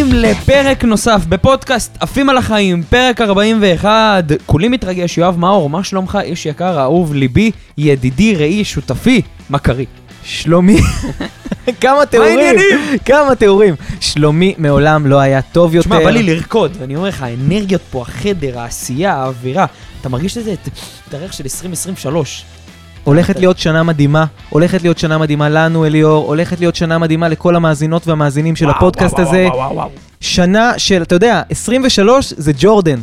הבאים לפרק נוסף בפודקאסט עפים על החיים, פרק 41. כולי מתרגש, יואב מאור, מה שלומך, איש יקר, אהוב, ליבי, ידידי, ראי, שותפי, מכרי. שלומי, כמה תיאורים? כמה תיאורים. שלומי מעולם לא היה טוב יותר. תשמע, בא לי לרקוד, אני אומר לך, האנרגיות פה, החדר, העשייה, האווירה, אתה מרגיש את זה, את הריח של 2023. הולכת להיות שנה מדהימה, הולכת להיות שנה מדהימה לנו, אליאור, הולכת להיות שנה מדהימה לכל המאזינות והמאזינים של וואו, הפודקאסט וואו, הזה. וואו. שנה של, אתה יודע, 23 זה ג'ורדן.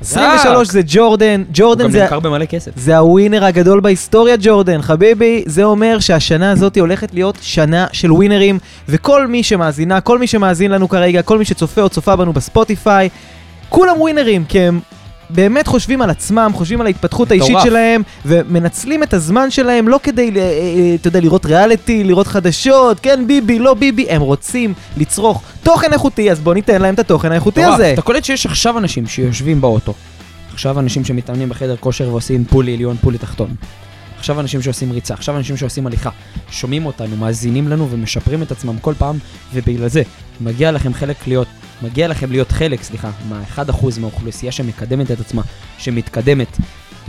חזק. 23 זה ג'ורדן, הוא ג'ורדן גם זה... נמכר במלא כסף. זה הווינר הגדול בהיסטוריה, ג'ורדן. חביבי, זה אומר שהשנה הזאת הולכת להיות שנה של ווינרים, וכל מי שמאזינה, כל מי שמאזין לנו כרגע, כל מי שצופה או צופה בנו בספוטיפיי, כולם ווינרים, כי הם באמת חושבים על עצמם, חושבים על ההתפתחות האישית. שלהם, ומנצלים את הזמן שלהם לא כדי, אה, אה, אתה יודע, לראות ריאליטי, לראות חדשות, כן ביבי, לא ביבי, הם רוצים לצרוך תוכן איכותי, אז בואו ניתן להם את התוכן האיכותי. הזה. אתה קולט שיש עכשיו אנשים שיושבים באוטו. עכשיו אנשים שמתאמנים בחדר כושר ועושים פולי עליון, פולי תחתון. עכשיו אנשים שעושים ריצה, עכשיו אנשים שעושים הליכה. שומעים אותנו, מאזינים לנו ומשפרים את עצמם כל פעם, ובגלל זה מגיע לכם חלק להיות, מגיע לכם להיות חלק, סליחה, מה-1% מהאוכלוסייה שמקדמת את עצמה, שמתקדמת.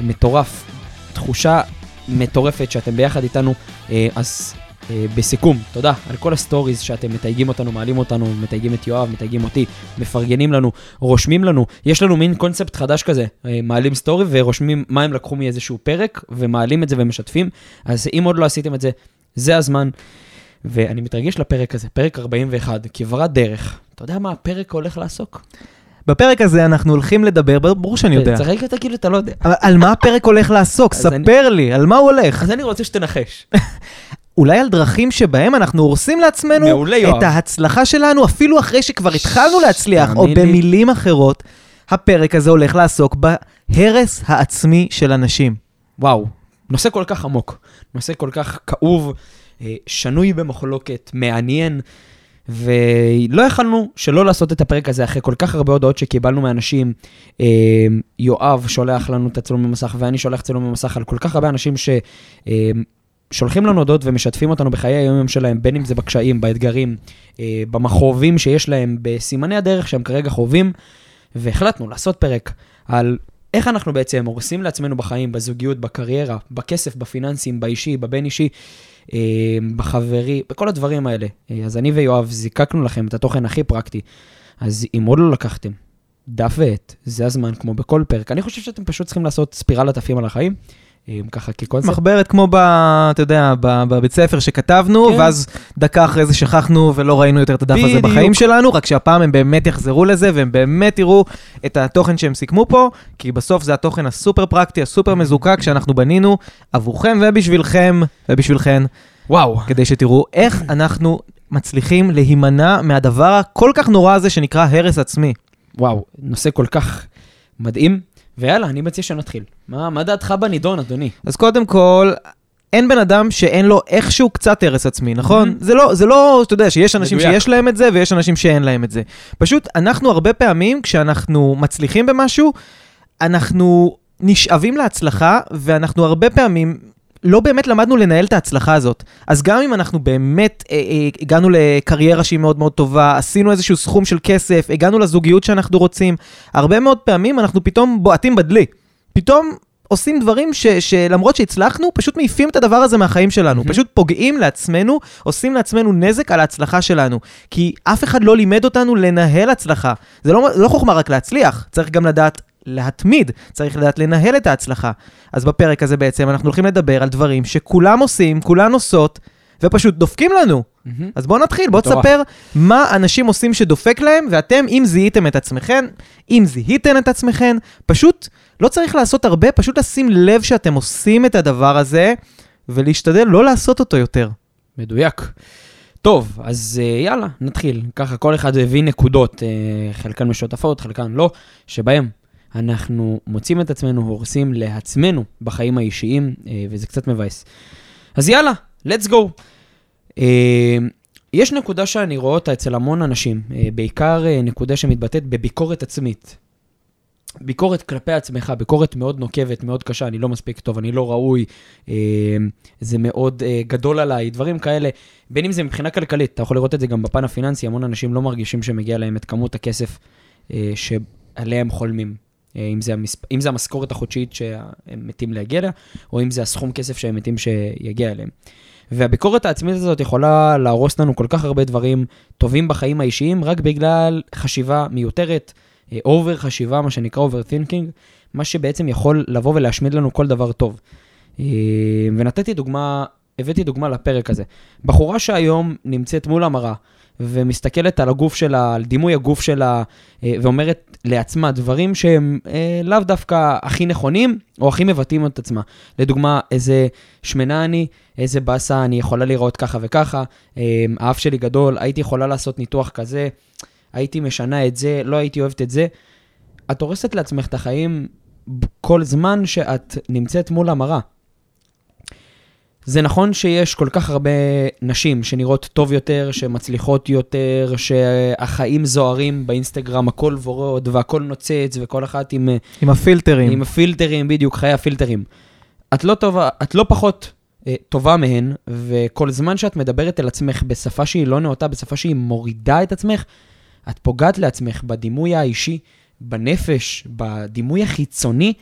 מטורף. תחושה מטורפת שאתם ביחד איתנו, אה, אז אה, בסיכום, תודה על כל ה stories שאתם מתייגים אותנו, מעלים אותנו, מתייגים את יואב, מתייגים אותי, מפרגנים לנו, רושמים לנו. יש לנו מין קונספט חדש כזה, אה, מעלים story ורושמים מה הם לקחו מאיזשהו פרק, ומעלים את זה ומשתפים. אז אם עוד לא עשיתם את זה, זה הזמן. ואני מתרגש לפרק הזה, פרק 41, כברת דרך. אתה יודע מה הפרק הולך לעסוק? בפרק הזה אנחנו הולכים לדבר, ברור שאני יודע. צריך אתה כאילו, אתה לא יודע. על מה הפרק הולך לעסוק? ספר לי, על מה הוא הולך? אז אני רוצה שתנחש. אולי על דרכים שבהם אנחנו הורסים לעצמנו מעולה. את ההצלחה שלנו, אפילו אחרי שכבר התחלנו להצליח, או. במילים אחרות, הפרק הזה הולך לעסוק בהרס העצמי של אנשים. וואו, נושא כל כך עמוק, נושא כל כך כאוב, אה, שנוי במחלוקת, מעניין, ולא יכלנו שלא לעשות את הפרק הזה אחרי כל כך הרבה הודעות שקיבלנו מאנשים. אה, יואב שולח לנו את הצילומי מסך ואני שולח צילומי מסך על כל כך הרבה אנשים ש... אה, שולחים לנו הודעות ומשתפים אותנו בחיי היום-יום שלהם, בין אם זה בקשיים, באתגרים, אה, במכאובים שיש להם, בסימני הדרך שהם כרגע חווים, והחלטנו לעשות פרק על איך אנחנו בעצם הורסים לעצמנו בחיים, בזוגיות, בקריירה, בכסף, בפיננסים, באישי, בבין-אישי, בחברי, בכל הדברים האלה. אה, אז אני ויואב זיקקנו לכם את התוכן הכי פרקטי. אז אם עוד לא לקחתם דף ועט, זה הזמן, כמו בכל פרק. אני חושב שאתם פשוט צריכים לעשות ספירלת עפים על החיים, אה, ככה כקונספט. מחברת כמו ב... אתה יודע, בבית ספר שכתבנו, כן. ואז דקה אחרי זה שכחנו ולא ראינו יותר את הדף הזה בדיוק. בחיים שלנו, רק שהפעם הם באמת יחזרו לזה, והם באמת יראו את התוכן שהם סיכמו פה, כי בסוף זה התוכן הסופר פרקטי, הסופר מזוקק שאנחנו בנינו עבורכם ובשבילכם ובשבילכן. וואו. כדי שתראו איך אנחנו מצליחים להימנע מהדבר הכל כך נורא הזה שנקרא הרס עצמי. וואו, נושא כל כך מדהים. ויאללה, אני מציע שנתחיל. מה, מה דעתך בנידון, אדוני? אז קודם כל, אין בן אדם שאין לו איכשהו קצת הרס עצמי, נכון? Mhm. זה לא, זה לא, אתה יודע, שיש אנשים מדויק. שיש להם את זה ויש אנשים שאין להם את זה. פשוט, אנחנו הרבה פעמים, כשאנחנו מצליחים במשהו, אנחנו נשאבים להצלחה, ואנחנו הרבה פעמים... לא באמת למדנו לנהל את ההצלחה הזאת. אז גם אם אנחנו באמת אה, אה, הגענו לקריירה שהיא מאוד מאוד טובה, עשינו איזשהו סכום של כסף, הגענו לזוגיות שאנחנו רוצים, הרבה מאוד פעמים אנחנו פתאום בועטים בדלי. פתאום עושים דברים ש, שלמרות שהצלחנו, פשוט מעיפים את הדבר הזה מהחיים שלנו. מהמם. פשוט פוגעים לעצמנו, עושים לעצמנו נזק על ההצלחה שלנו. כי אף אחד לא לימד אותנו לנהל הצלחה. זה לא, זה לא חוכמה רק להצליח, צריך גם לדעת להתמיד, צריך לדעת לנהל את ההצלחה. אז בפרק הזה בעצם אנחנו הולכים לדבר על דברים שכולם עושים, כולן עושות, ופשוט דופקים לנו. אז בואו נתחיל, בואו. תספר מה אנשים עושים שדופק להם, ואתם, אם זיהיתם את עצמכם, אם זיהיתם את עצמכם, פשוט לא צריך לעשות הרבה, פשוט לשים לב שאתם עושים את הדבר הזה, ולהשתדל לא לעשות אותו יותר. מדויק. טוב, אז אה, יאללה, נתחיל. ככה כל אחד הביא נקודות, אה, חלקן משותפות, חלקן לא, שבהם אנחנו מוצאים את עצמנו, הורסים לעצמנו בחיים האישיים, אה, וזה קצת מבאס. אז יאללה, let's go. אה, יש נקודה שאני רואה אותה אצל המון אנשים, אה, בעיקר נקודה שמתבטאת בביקורת עצמית. ביקורת כלפי עצמך, ביקורת מאוד נוקבת, מאוד קשה, אני לא מספיק טוב, אני לא ראוי, זה מאוד גדול עליי, דברים כאלה. בין אם זה מבחינה כלכלית, אתה יכול לראות את זה גם בפן הפיננסי, המון אנשים לא מרגישים שמגיע להם את כמות הכסף שעליה הם חולמים. אה, אם זה, המספ... אם זה המשכורת החודשית שהם מתים להגיע אליה, או אם זה הסכום כסף שהם מתים שיגיע אליהם. והביקורת העצמית הזאת יכולה להרוס לנו כל כך הרבה דברים טובים בחיים האישיים, רק בגלל חשיבה מיותרת, אובר חשיבה, מה שנקרא overthinking, מה שבעצם יכול לבוא ולהשמיד לנו כל דבר טוב. אה, ונתתי דוגמה, הבאתי דוגמה לפרק הזה. בחורה שהיום נמצאת מול המראה, ומסתכלת על הגוף שלה, על דימוי הגוף שלה, אה, ואומרת לעצמה דברים שהם אה, לאו דווקא הכי נכונים, או הכי מבטאים את עצמה. לדוגמה, איזה שמנה אני, איזה באסה אני יכולה לראות ככה וככה, אה, האף שלי גדול, הייתי יכולה לעשות ניתוח כזה, הייתי משנה את זה, לא הייתי אוהבת את זה. את הורסת לעצמך את החיים כל זמן שאת נמצאת מול המראה. זה נכון שיש כל כך הרבה נשים שנראות טוב יותר, שמצליחות יותר, שהחיים זוהרים באינסטגרם, הכל ורוד והכל נוצץ, וכל אחת עם... עם הפילטרים. עם הפילטרים, בדיוק, חיי הפילטרים. את לא, טובה, את לא פחות אה, טובה מהן, וכל זמן שאת מדברת אל עצמך בשפה שהיא לא נאותה, בשפה שהיא מורידה את עצמך, את פוגעת לעצמך בדימוי האישי, בנפש, בדימוי החיצוני,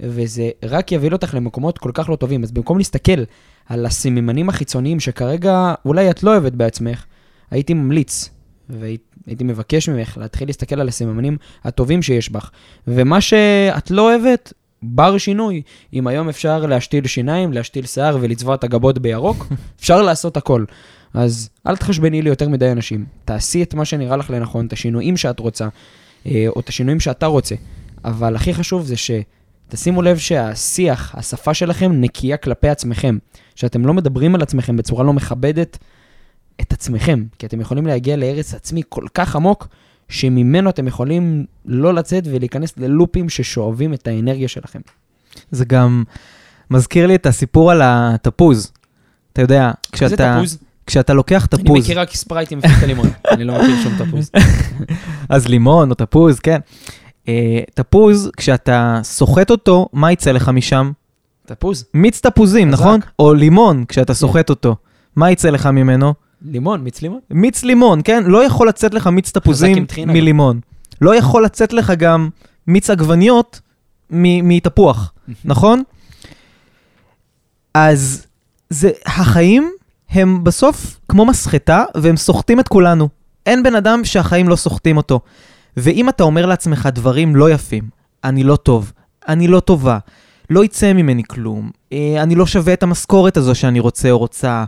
וזה רק יביא אותך למקומות כל כך לא טובים. אז במקום להסתכל על הסממנים החיצוניים שכרגע אולי את לא אוהבת בעצמך, הייתי ממליץ, והייתי מבקש ממך להתחיל להסתכל על הסממנים הטובים שיש בך. ומה שאת לא אוהבת, בר שינוי. אם היום אפשר להשתיל שיניים, להשתיל שיער ולצבוע את הגבות בירוק, אפשר לעשות הכל. אז אל תחשבני לי יותר מדי אנשים. תעשי את מה שנראה לך לנכון, את השינויים שאת רוצה, אה, או את השינויים שאתה רוצה. אבל הכי חשוב זה שתשימו לב שהשיח, השפה שלכם נקייה כלפי עצמכם. שאתם לא מדברים על עצמכם בצורה לא מכבדת את עצמכם. כי אתם יכולים להגיע להרס עצמי כל כך עמוק, שממנו אתם יכולים לא לצאת ולהיכנס ללופים ששואבים את האנרגיה שלכם. זה גם מזכיר לי את הסיפור על התפוז. אתה יודע, כשאתה... זה תפוז? כשאתה לוקח תפוז... אני מכיר רק ספרייט עם פלטה לימון, אני לא מכיר שום תפוז. אז לימון או תפוז, כן. Uh, תפוז, כשאתה סוחט אותו, מה יצא לך משם? תפוז. מיץ תפוזים, נכון? או לימון, כשאתה סוחט אותו. מה יצא לך ממנו? לימון, מיץ לימון. מיץ לימון, כן? לא יכול לצאת לך מיץ תפוזים מלימון. לא יכול לצאת לך גם מיץ עגבניות מתפוח, נכון? אז זה, החיים הם בסוף כמו מסחטה, והם סוחטים את כולנו. אין בן אדם שהחיים לא סוחטים אותו. ואם אתה אומר לעצמך דברים לא יפים, אני לא טוב, אני לא טובה, לא יצא ממני כלום, אה, אני לא שווה את המשכורת הזו שאני רוצה או רוצה,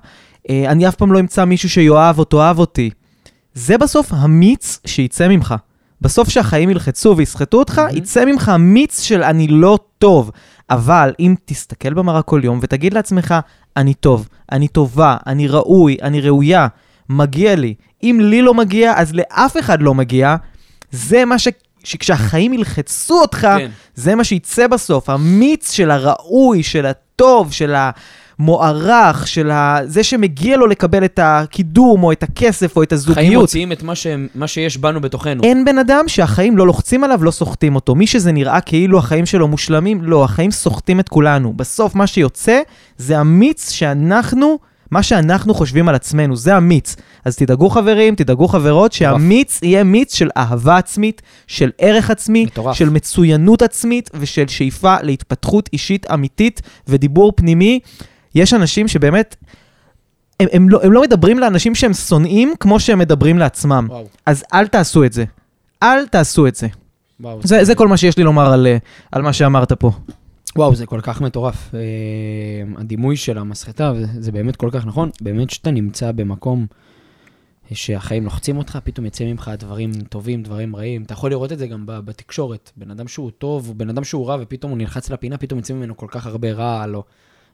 אה, אני אף פעם לא אמצא מישהו שיאהב או תאהב אותי. זה בסוף המיץ שיצא ממך. בסוף שהחיים ילחצו ויסחטו אותך, mm-hmm. יצא ממך מיץ של אני לא טוב. אבל אם תסתכל במראה כל יום ותגיד לעצמך, אני טוב, אני טובה, אני ראוי, אני ראויה, מגיע לי. אם לי לא מגיע, אז לאף אחד לא מגיע. זה מה ש... שכשהחיים ילחצו אותך, כן. זה מה שיצא בסוף. המיץ של הראוי, של הטוב, של המוערך, של ה... זה שמגיע לו לקבל את הקידום, או את הכסף, או את הזוגיות. חיים מוציאים את מה, ש... מה שיש בנו בתוכנו. אין בן אדם שהחיים לא לוחצים עליו, לא סוחטים אותו. מי שזה נראה כאילו החיים שלו מושלמים, לא, החיים סוחטים את כולנו. בסוף מה שיוצא זה המיץ שאנחנו... מה שאנחנו חושבים על עצמנו, זה המיץ. אז תדאגו חברים, תדאגו חברות, שהמיץ יהיה מיץ של אהבה עצמית, של ערך עצמי, מטורף. של מצוינות עצמית ושל שאיפה להתפתחות אישית אמיתית ודיבור פנימי. יש אנשים שבאמת, הם, הם, לא, הם לא מדברים לאנשים שהם שונאים כמו שהם מדברים לעצמם. וואו. אז אל תעשו את זה. אל תעשו את זה. וואו, זה, זה כל מה שיש לי לומר על, על מה שאמרת פה. וואו, זה כל כך מטורף. Uh, הדימוי של המסחטה, זה באמת כל כך נכון. באמת שאתה נמצא במקום שהחיים לוחצים אותך, פתאום יצא ממך דברים טובים, דברים רעים. אתה יכול לראות את זה גם בתקשורת. בן אדם שהוא טוב, בן אדם שהוא רע, ופתאום הוא נלחץ לפינה, פתאום יצא ממנו כל כך הרבה רע, לא.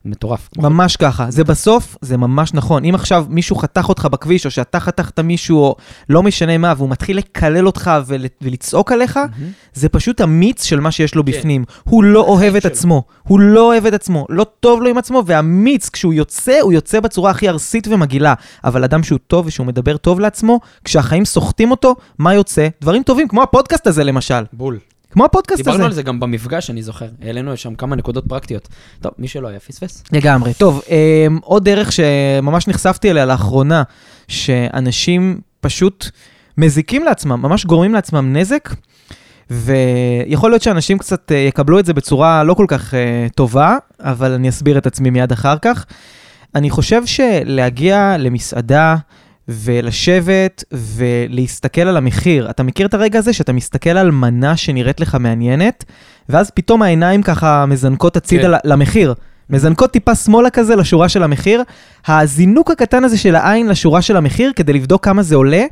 מטורף. ממש ככה. זה בסוף, זה ממש נכון. אם עכשיו מישהו חתך אותך בכביש, או שאתה חתכת מישהו, או לא משנה מה, והוא מתחיל לקלל אותך ול, ולצעוק עליך, mm-hmm. זה פשוט המיץ של מה שיש לו כן. בפנים. הוא לא אוהב את עצמו. הוא לא אוהב את עצמו. לא טוב לו עם עצמו, והמיץ, כשהוא יוצא, הוא יוצא בצורה הכי ארסית ומגעילה. אבל אדם שהוא טוב ושהוא מדבר טוב לעצמו, כשהחיים סוחטים אותו, מה יוצא? דברים טובים, כמו הפודקאסט הזה למשל. בול. כמו הפודקאסט הזה. דיברנו על זה גם במפגש, אני זוכר. העלינו שם כמה נקודות פרקטיות. טוב, מי שלא היה פספס. לגמרי. טוב, אמ, עוד דרך שממש נחשפתי אליה לאחרונה, שאנשים פשוט מזיקים לעצמם, ממש גורמים לעצמם נזק, ויכול להיות שאנשים קצת אה, יקבלו את זה בצורה לא כל כך אה, טובה, אבל אני אסביר את עצמי מיד אחר כך. אני חושב שלהגיע למסעדה ולשבת ולהסתכל על המחיר, אתה מכיר את הרגע הזה שאתה מסתכל על מנה שנראית לך מעניינת, ואז פתאום העיניים ככה מזנקות הצידה כן. למחיר. מזנקות טיפה שמאלה כזה לשורה של המחיר. הזינוק הקטן הזה של העין לשורה של המחיר כדי לבדוק כמה זה עולה,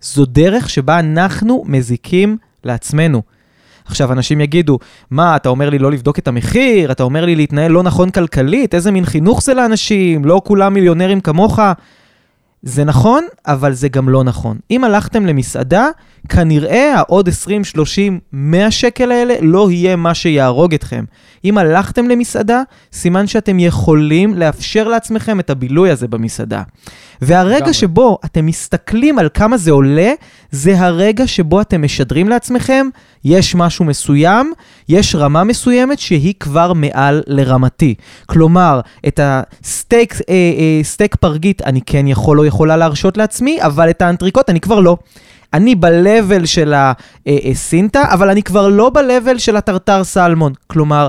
זו דרך שבה אנחנו מזיקים לעצמנו. עכשיו, אנשים יגידו, מה, אתה אומר לי לא לבדוק את המחיר, אתה אומר לי להתנהל לא נכון כלכלית, איזה מין חינוך זה לאנשים, לא כולם מיליונרים כמוך. זה נכון, אבל זה גם לא נכון. אם הלכתם למסעדה, כנראה העוד 20, 30, 100 שקל האלה לא יהיה מה שיהרוג אתכם. אם הלכתם למסעדה, סימן שאתם יכולים לאפשר לעצמכם את הבילוי הזה במסעדה. והרגע. שבו אתם מסתכלים על כמה זה עולה, זה הרגע שבו אתם משדרים לעצמכם, יש משהו מסוים, יש רמה מסוימת שהיא כבר מעל לרמתי. כלומר, את הסטייק, אה, אה, סטייק פרגית אני כן יכול או יכולה להרשות לעצמי, אבל את האנטריקוט אני כבר לא. אני ב-level של הסינטה, אבל אני כבר לא ב-level של הטרטר סלמון. כלומר,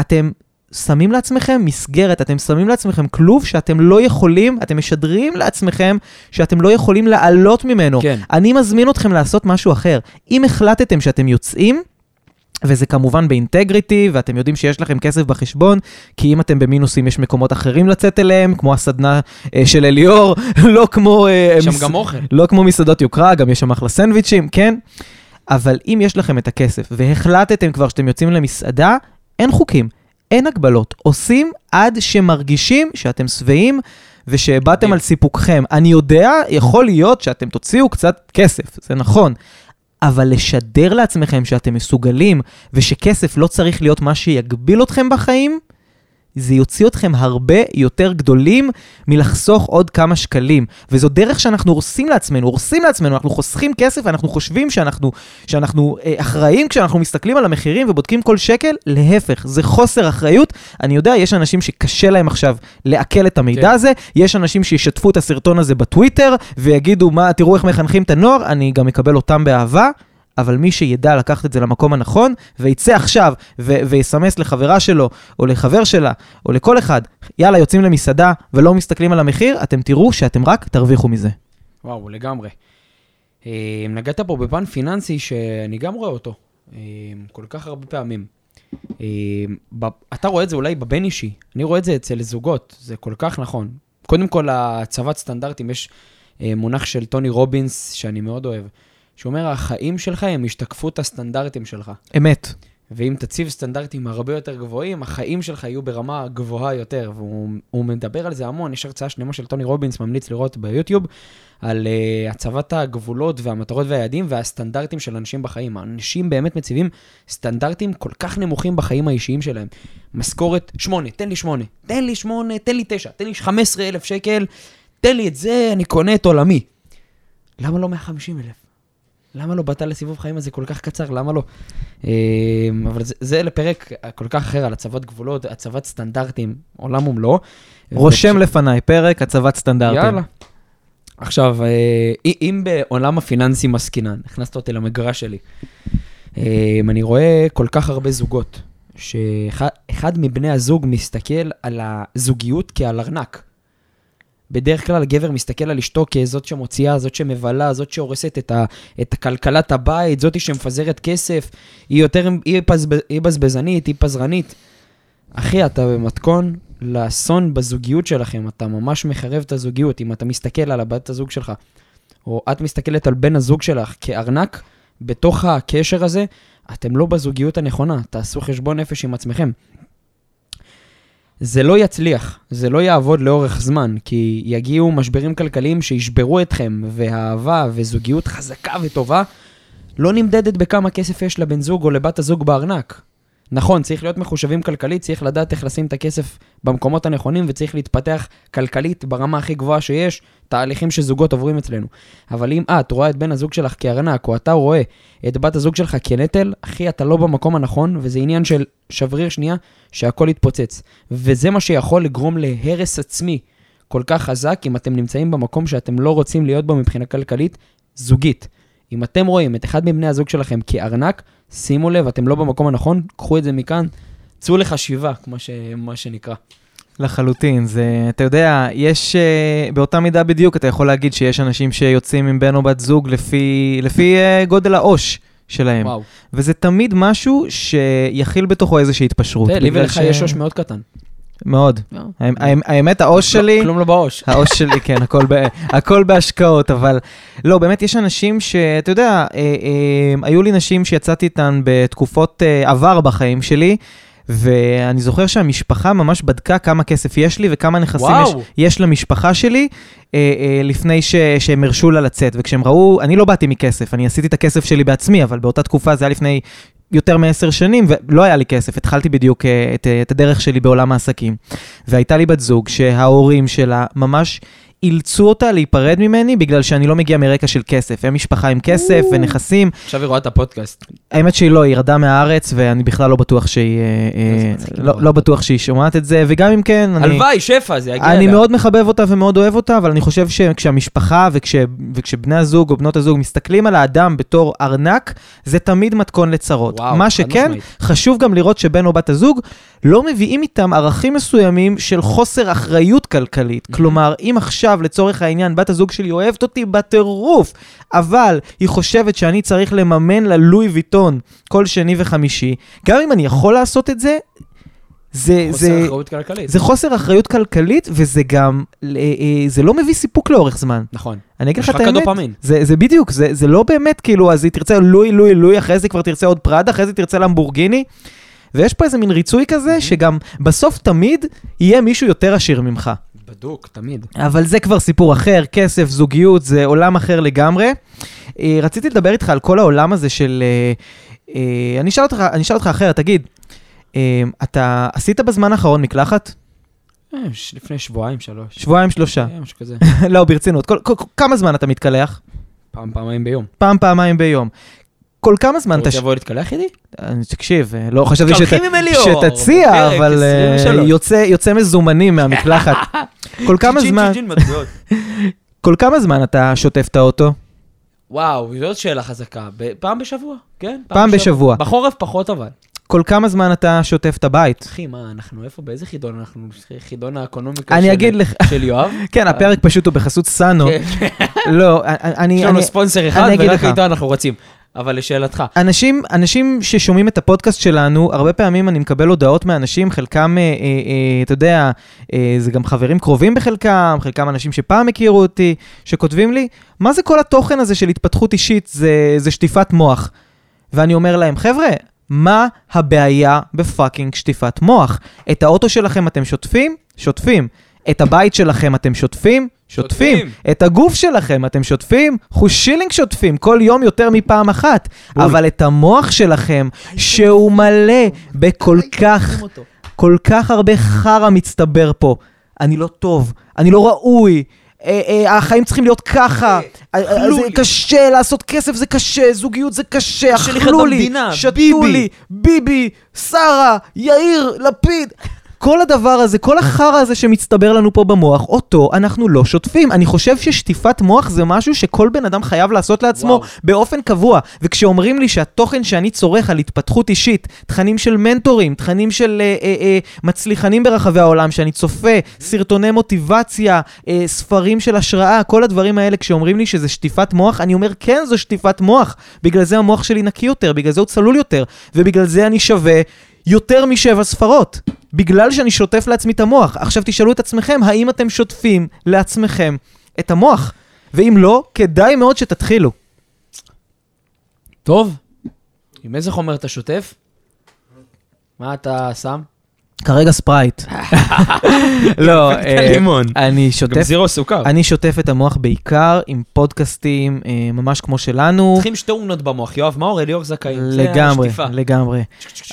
אתם שמים לעצמכם מסגרת, אתם שמים לעצמכם כלוב שאתם לא יכולים, אתם משדרים לעצמכם שאתם לא יכולים לעלות ממנו. כן. אני מזמין אתכם לעשות משהו אחר. אם החלטתם שאתם יוצאים, וזה כמובן באינטגריטי, ואתם יודעים שיש לכם כסף בחשבון, כי אם אתם במינוסים יש מקומות אחרים לצאת אליהם, כמו הסדנה אה, של אליאור, לא כמו... אה, יש שם מס- גם אוכל. לא כמו מסעדות יוקרה, גם יש שם אחלה סנדוויצ'ים, כן? אבל אם יש לכם את הכסף והחלטתם כבר שאתם יוצאים למסעדה, אין חוקים, אין הגבלות. עושים עד שמרגישים שאתם שבעים מדהים. על סיפוקכם. אני יודע, יכול להיות שאתם תוציאו קצת כסף, זה נכון. אבל לשדר לעצמכם שאתם מסוגלים ושכסף לא צריך להיות מה שיגביל אתכם בחיים, זה יוציא אתכם הרבה יותר גדולים מלחסוך עוד כמה שקלים. וזו דרך שאנחנו הורסים לעצמנו, הורסים לעצמנו, אנחנו חוסכים כסף ואנחנו חושבים שאנחנו, שאנחנו אה, אחראים כשאנחנו מסתכלים על המחירים ובודקים כל שקל, להפך, זה חוסר אחריות. אני יודע, יש אנשים שקשה להם עכשיו לעכל את המידע כן. הזה, יש אנשים שישתפו את הסרטון הזה בטוויטר ויגידו, מה, תראו איך מחנכים את הנוער, אני גם אקבל אותם באהבה. אבל מי שידע לקחת את זה למקום הנכון, ויצא עכשיו ו- ויסמס לחברה שלו, או לחבר שלה, או לכל אחד, יאללה, יוצאים למסעדה ולא מסתכלים על המחיר, אתם תראו שאתם רק תרוויחו מזה. וואו, לגמרי. אה, נגעת פה בפן פיננסי שאני גם רואה אותו, אה, כל כך הרבה פעמים. אה, אתה רואה את זה אולי בבין אישי, אני רואה את זה אצל זוגות, זה כל כך נכון. קודם כל, הצבת סטנדרטים, יש מונח של טוני רובינס שאני מאוד אוהב, שאומר, החיים שלך הם השתקפות הסטנדרטים שלך. אמת. ואם תציב סטנדרטים הרבה יותר גבוהים, החיים שלך יהיו ברמה גבוהה יותר. והוא הוא מדבר על זה המון, יש הרצאה שלמה של טוני רובינס, ממליץ לראות ביוטיוב, על uh, הצבת הגבולות והמטרות והיעדים והסטנדרטים של אנשים בחיים. אנשים באמת מציבים סטנדרטים כל כך נמוכים בחיים האישיים שלהם. משכורת שמונה, תן לי שמונה, תן לי שמונה, תן לי תשע, תן לי 15 אלף שקל, תן לי את זה, אני קונה את עולמי. למה לא 150 אלף? למה לא באת לסיבוב חיים הזה כל כך קצר? למה לא? אה, אבל זה, זה לפרק כל כך אחר על הצבת גבולות, הצבת סטנדרטים, עולם ומלואו. רושם וכש- לפניי, פרק הצבת סטנדרטים. יאללה. עכשיו, אה, אם בעולם הפיננסים עסקינן, הכנסת אותי למגרש שלי, אה, אני רואה כל כך הרבה זוגות, שאחד אחד מבני הזוג מסתכל על הזוגיות כעל ארנק. בדרך כלל גבר מסתכל על אשתו כזאת שמוציאה, זאת שמבלה, זאת שהורסת את, ה, את כלכלת הבית, זאת שמפזרת כסף, היא יותר, היא, פזב, היא בזבזנית, היא פזרנית. אחי, אתה במתכון לאסון בזוגיות שלכם, אתה ממש מחרב את הזוגיות. אם אתה מסתכל על הבת הזוג שלך, או את מסתכלת על בן הזוג שלך כארנק, בתוך הקשר הזה, אתם לא בזוגיות הנכונה, תעשו חשבון נפש עם עצמכם. זה לא יצליח, זה לא יעבוד לאורך זמן, כי יגיעו משברים כלכליים שישברו אתכם, והאהבה וזוגיות חזקה וטובה לא נמדדת בכמה כסף יש לבן זוג או לבת הזוג בארנק. נכון, צריך להיות מחושבים כלכלית, צריך לדעת איך לשים את הכסף במקומות הנכונים, וצריך להתפתח כלכלית ברמה הכי גבוהה שיש, תהליכים שזוגות עוברים אצלנו. אבל אם את רואה את בן הזוג שלך כארנק, או אתה רואה את בת הזוג שלך כנטל, אחי, אתה לא במקום הנכון, וזה עניין של שבריר שנייה, שהכל יתפוצץ. וזה מה שיכול לגרום להרס עצמי כל כך חזק, אם אתם נמצאים במקום שאתם לא רוצים להיות בו מבחינה כלכלית, זוגית. אם אתם רואים את אחד מבני הזוג שלכם כארנק, שימו לב, אתם לא במקום הנכון, קחו את זה מכאן, צאו לחשיבה, כמו ש... מה שנקרא. לחלוטין, זה, אתה יודע, יש, uh, באותה מידה בדיוק, אתה יכול להגיד שיש אנשים שיוצאים עם בן או בת זוג לפי, לפי uh, גודל העו"ש שלהם. וואו. וזה תמיד משהו שיכיל בתוכו איזושהי התפשרות. תראה, לי ולך יש ראש מאוד קטן. מאוד. לא. האמ- האמ- האמת, העו"ש שלי... כלום לא בעו"ש. העו"ש שלי, כן, הכל, בהשקעות, אבל לא, באמת יש אנשים שאתה יודע, אה, אה, היו לי נשים שיצאתי איתן בתקופות אה, עבר בחיים שלי, ואני זוכר שהמשפחה ממש בדקה כמה כסף יש לי וכמה נכסים יש. יש למשפחה שלי אה, אה, לפני ש, שהם הרשו לה לצאת. וכשהם ראו, אני לא באתי מכסף, אני עשיתי את הכסף שלי בעצמי, אבל באותה תקופה זה היה לפני יותר מעשר שנים, ולא היה לי כסף, התחלתי בדיוק אה, את, אה, את הדרך שלי בעולם העסקים. והייתה לי בת זוג שההורים שלה ממש אילצו אותה להיפרד ממני בגלל שאני לא מגיע מרקע של כסף. הם משפחה עם כסף או. ונכסים. עכשיו היא רואה את הפודקאסט. האמת שהיא לא, היא ירדה מהארץ, ואני בכלל לא בטוח שהיא... אה, אה, מצחיק לא, מאוד. לא בטוח שהיא שומעת את זה, וגם אם כן, אני... הלוואי, שפע, זה יגיע אני אליה. מאוד מחבב אותה ומאוד אוהב אותה, אבל אני חושב שכשהמשפחה וכש, וכשבני הזוג או בנות הזוג מסתכלים על האדם בתור ארנק, זה תמיד מתכון לצרות. וואו, מה שכן. חשוב גם לראות שבן או בת הזוג לא מביאים איתם ערכים מסוימים של חוסר אחריות כלכלית. Mhm. כלומר, אם עכשיו, לצורך העניין, בת הזוג שלי אוהבת אותי בטירוף, אבל היא חושבת שאני צריך לממן לה לואי ויטון כל שני וחמישי, גם אם אני יכול לעשות את זה, זה... חוסר זה... אחריות כלכלית. זה חוסר אחריות כלכלית, וזה גם, אה, אה, זה לא מביא סיפוק לאורך זמן. נכון. אני אגיד לך את האמת, דופמין. זה, זה בדיוק, זה, זה לא באמת כאילו, אז היא תרצה לואי, לואי, לואי, אחרי זה כבר תרצה עוד פראדה, אחרי זה תרצה למבורגיני. ויש פה איזה מין ריצוי כזה, שגם בסוף תמיד יהיה מישהו יותר עשיר ממך. בדוק, תמיד. אבל זה כבר סיפור אחר, כסף, זוגיות, זה עולם אחר לגמרי. אה, רציתי לדבר איתך על כל העולם הזה של... אה, אה, אני אשאל אותך, אני אשאל אותך אחרת, תגיד, אתה עשית בזמן האחרון מקלחת? לפני שבועיים, שלוש. שבועיים, שלושה. משהו כזה. לא, ברצינות. כל, כל, כמה זמן אתה מתקלח? פעם, פעמיים ביום. פעם, פעמיים ביום. כל כמה זמן אתה אתה... רוצה לבוא להתקלח איתי? תקשיב, אה, לא חשבתי שת... שתציע, אבל אה, 23. יוצא, יוצא מזומנים מהמקלחת. כל כמה זמן. כל כמה זמן אתה שוטף את האוטו? וואו, זאת שאלה חזקה. פעם בשבוע, כן? פעם בשבוע. בחורף פחות אבל. כל כמה זמן אתה שוטף את הבית? אחי, מה, אנחנו איפה, באיזה חידון אנחנו? חידון האקונומיקה אני של- אגיד לך, של יואב? כן, הפרק פשוט הוא בחסות סאנו. כן. לא, אני... יש לנו ספונסר אחד, ורק. איתו אנחנו רצים. אבל לשאלתך, אנשים, אנשים ששומעים את הפודקאסט שלנו, הרבה פעמים אני מקבל הודעות מאנשים, חלקם, אה, אה, אה, אתה יודע, אה, זה גם חברים קרובים בחלקם, חלקם אנשים שפעם הכירו אותי, שכותבים לי, מה זה כל התוכן הזה של התפתחות אישית? זה, זה שטיפת מוח. ואני אומר להם, חבר'ה, מה הבעיה בפאקינג שטיפת מוח? את האוטו שלכם אתם שוטפים? שוטפים. את הבית שלכם אתם שוטפים? שוטפים. את הגוף שלכם אתם שוטפים? חושילינג שוטפים, כל יום יותר מפעם אחת. אבל את המוח שלכם, שהוא מלא בכל כך, כל כך הרבה חרא מצטבר פה. אני לא טוב, אני לא ראוי. אה, אה, החיים צריכים להיות ככה, אה, זה. קשה, לעשות כסף זה קשה, זוגיות זה קשה, אכלו לי, שתו. לי, ביבי, שרה, יאיר, לפיד. כל הדבר הזה, כל החרא הזה שמצטבר לנו פה במוח, אותו אנחנו לא שוטפים. אני חושב ששטיפת מוח זה משהו שכל בן אדם חייב לעשות לעצמו וואו. באופן קבוע. וכשאומרים לי שהתוכן שאני צורך על התפתחות אישית, תכנים של מנטורים, תכנים של אה, אה, אה, מצליחנים ברחבי העולם, שאני צופה, סרטוני מוטיבציה, אה, ספרים של השראה, כל הדברים האלה, כשאומרים לי שזה שטיפת מוח, אני אומר, כן, זו שטיפת מוח. בגלל זה המוח שלי נקי יותר, בגלל זה הוא צלול יותר, ובגלל זה אני שווה יותר משבע ספרות. בגלל שאני שוטף לעצמי את המוח. עכשיו תשאלו את עצמכם, האם אתם שוטפים לעצמכם את המוח? ואם לא, כדאי מאוד שתתחילו. טוב, עם איזה חומר אתה שוטף? מה אתה שם? כרגע ספרייט. לא, אה. אני גם שוטף, זירו סוכר. אני שוטף את המוח בעיקר עם פודקאסטים אה, ממש כמו שלנו. צריכים שתי אומנויות במוח. יואב מאור, אליאור זכאים. זה לגמרי. לגמרי.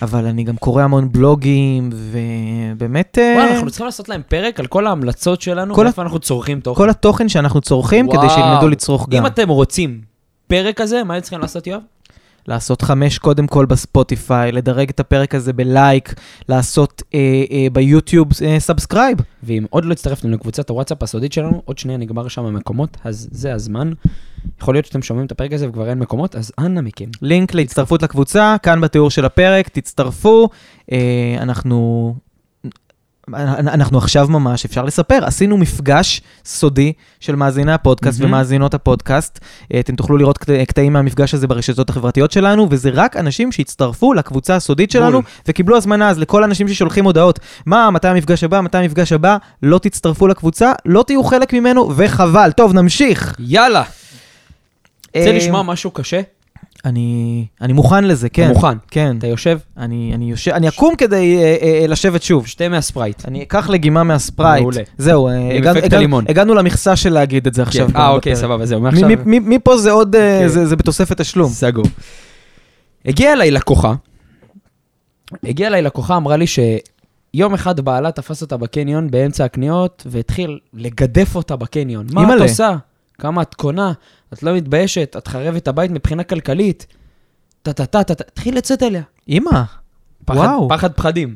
אבל אני גם קורא המון בלוגים, ובאמת, אה, וואלה, אנחנו צריכים לעשות להם פרק על כל ההמלצות שלנו, ואיפה אנחנו צורכים תוכן. כל התוכן שאנחנו צורכים כדי. שילמדו לצרוך גם. אם אתם רוצים פרק כזה, מה הם צריכים לעשות, יואב? לעשות חמש קודם כל בספוטיפיי, לדרג את הפרק הזה ב like, לעשות אה, אה, ביוטיוב אה, subscribe. ואם עוד לא הצטרפתם לקבוצת הוואטסאפ הסודית שלנו, עוד שנייה נגמר שם המקומות, אז זה הזמן. יכול להיות שאתם שומעים את הפרק הזה וכבר אין מקומות, אז אנא מכם. לינק להצטרפות לקבוצה, כאן בתיאור של הפרק, תצטרפו. אה, אנחנו... אנחנו עכשיו ממש, אפשר לספר, עשינו מפגש סודי של מאזיני הפודקאסט מהמם. ומאזינות הפודקאסט. אה, אתם תוכלו לראות קט- קטעים מהמפגש הזה ברשתות החברתיות שלנו, וזה רק אנשים שהצטרפו לקבוצה הסודית שלנו בול. וקיבלו הזמנה. אז לכל האנשים ששולחים הודעות, מה, מתי המפגש הבא, מתי המפגש הבא, לא תצטרפו לקבוצה, לא תהיו חלק ממנו, וחבל. טוב, נמשיך. יאללה! רוצה אה, לשמוע משהו קשה? אני, אני מוכן לזה, כן. אתה מוכן? כן. אתה יושב, אני, אני יושב, אני אקום כדי אה, אה, לשבת שוב. שתה מהספרייט. אני אקח לגימה מהספרייט. מעולה. זהו, אה, הגענו- הגענו-. הגענו למכסה של להגיד את זה עכשיו. כן. אה, אוקיי, בפרק. סבבה, זהו, מעכשיו... מפה זה עוד, אה, כן. זה זה בתוספת תשלום. סגור. הגיעה אליי לקוחה, הגיעה אליי לקוחה, אמרה לי שיום אחד בעלה תפס אותה בקניון באמצע הקניות, והתחיל לגדף אותה בקניון. מה את. עושה? כמה את קונה? את לא מתביישת? את חרבת את הבית מבחינה כלכלית? טה-טה-טה-טה, התחיל לצאת אליה. אמא, פחד, וואו. פחד פחדים.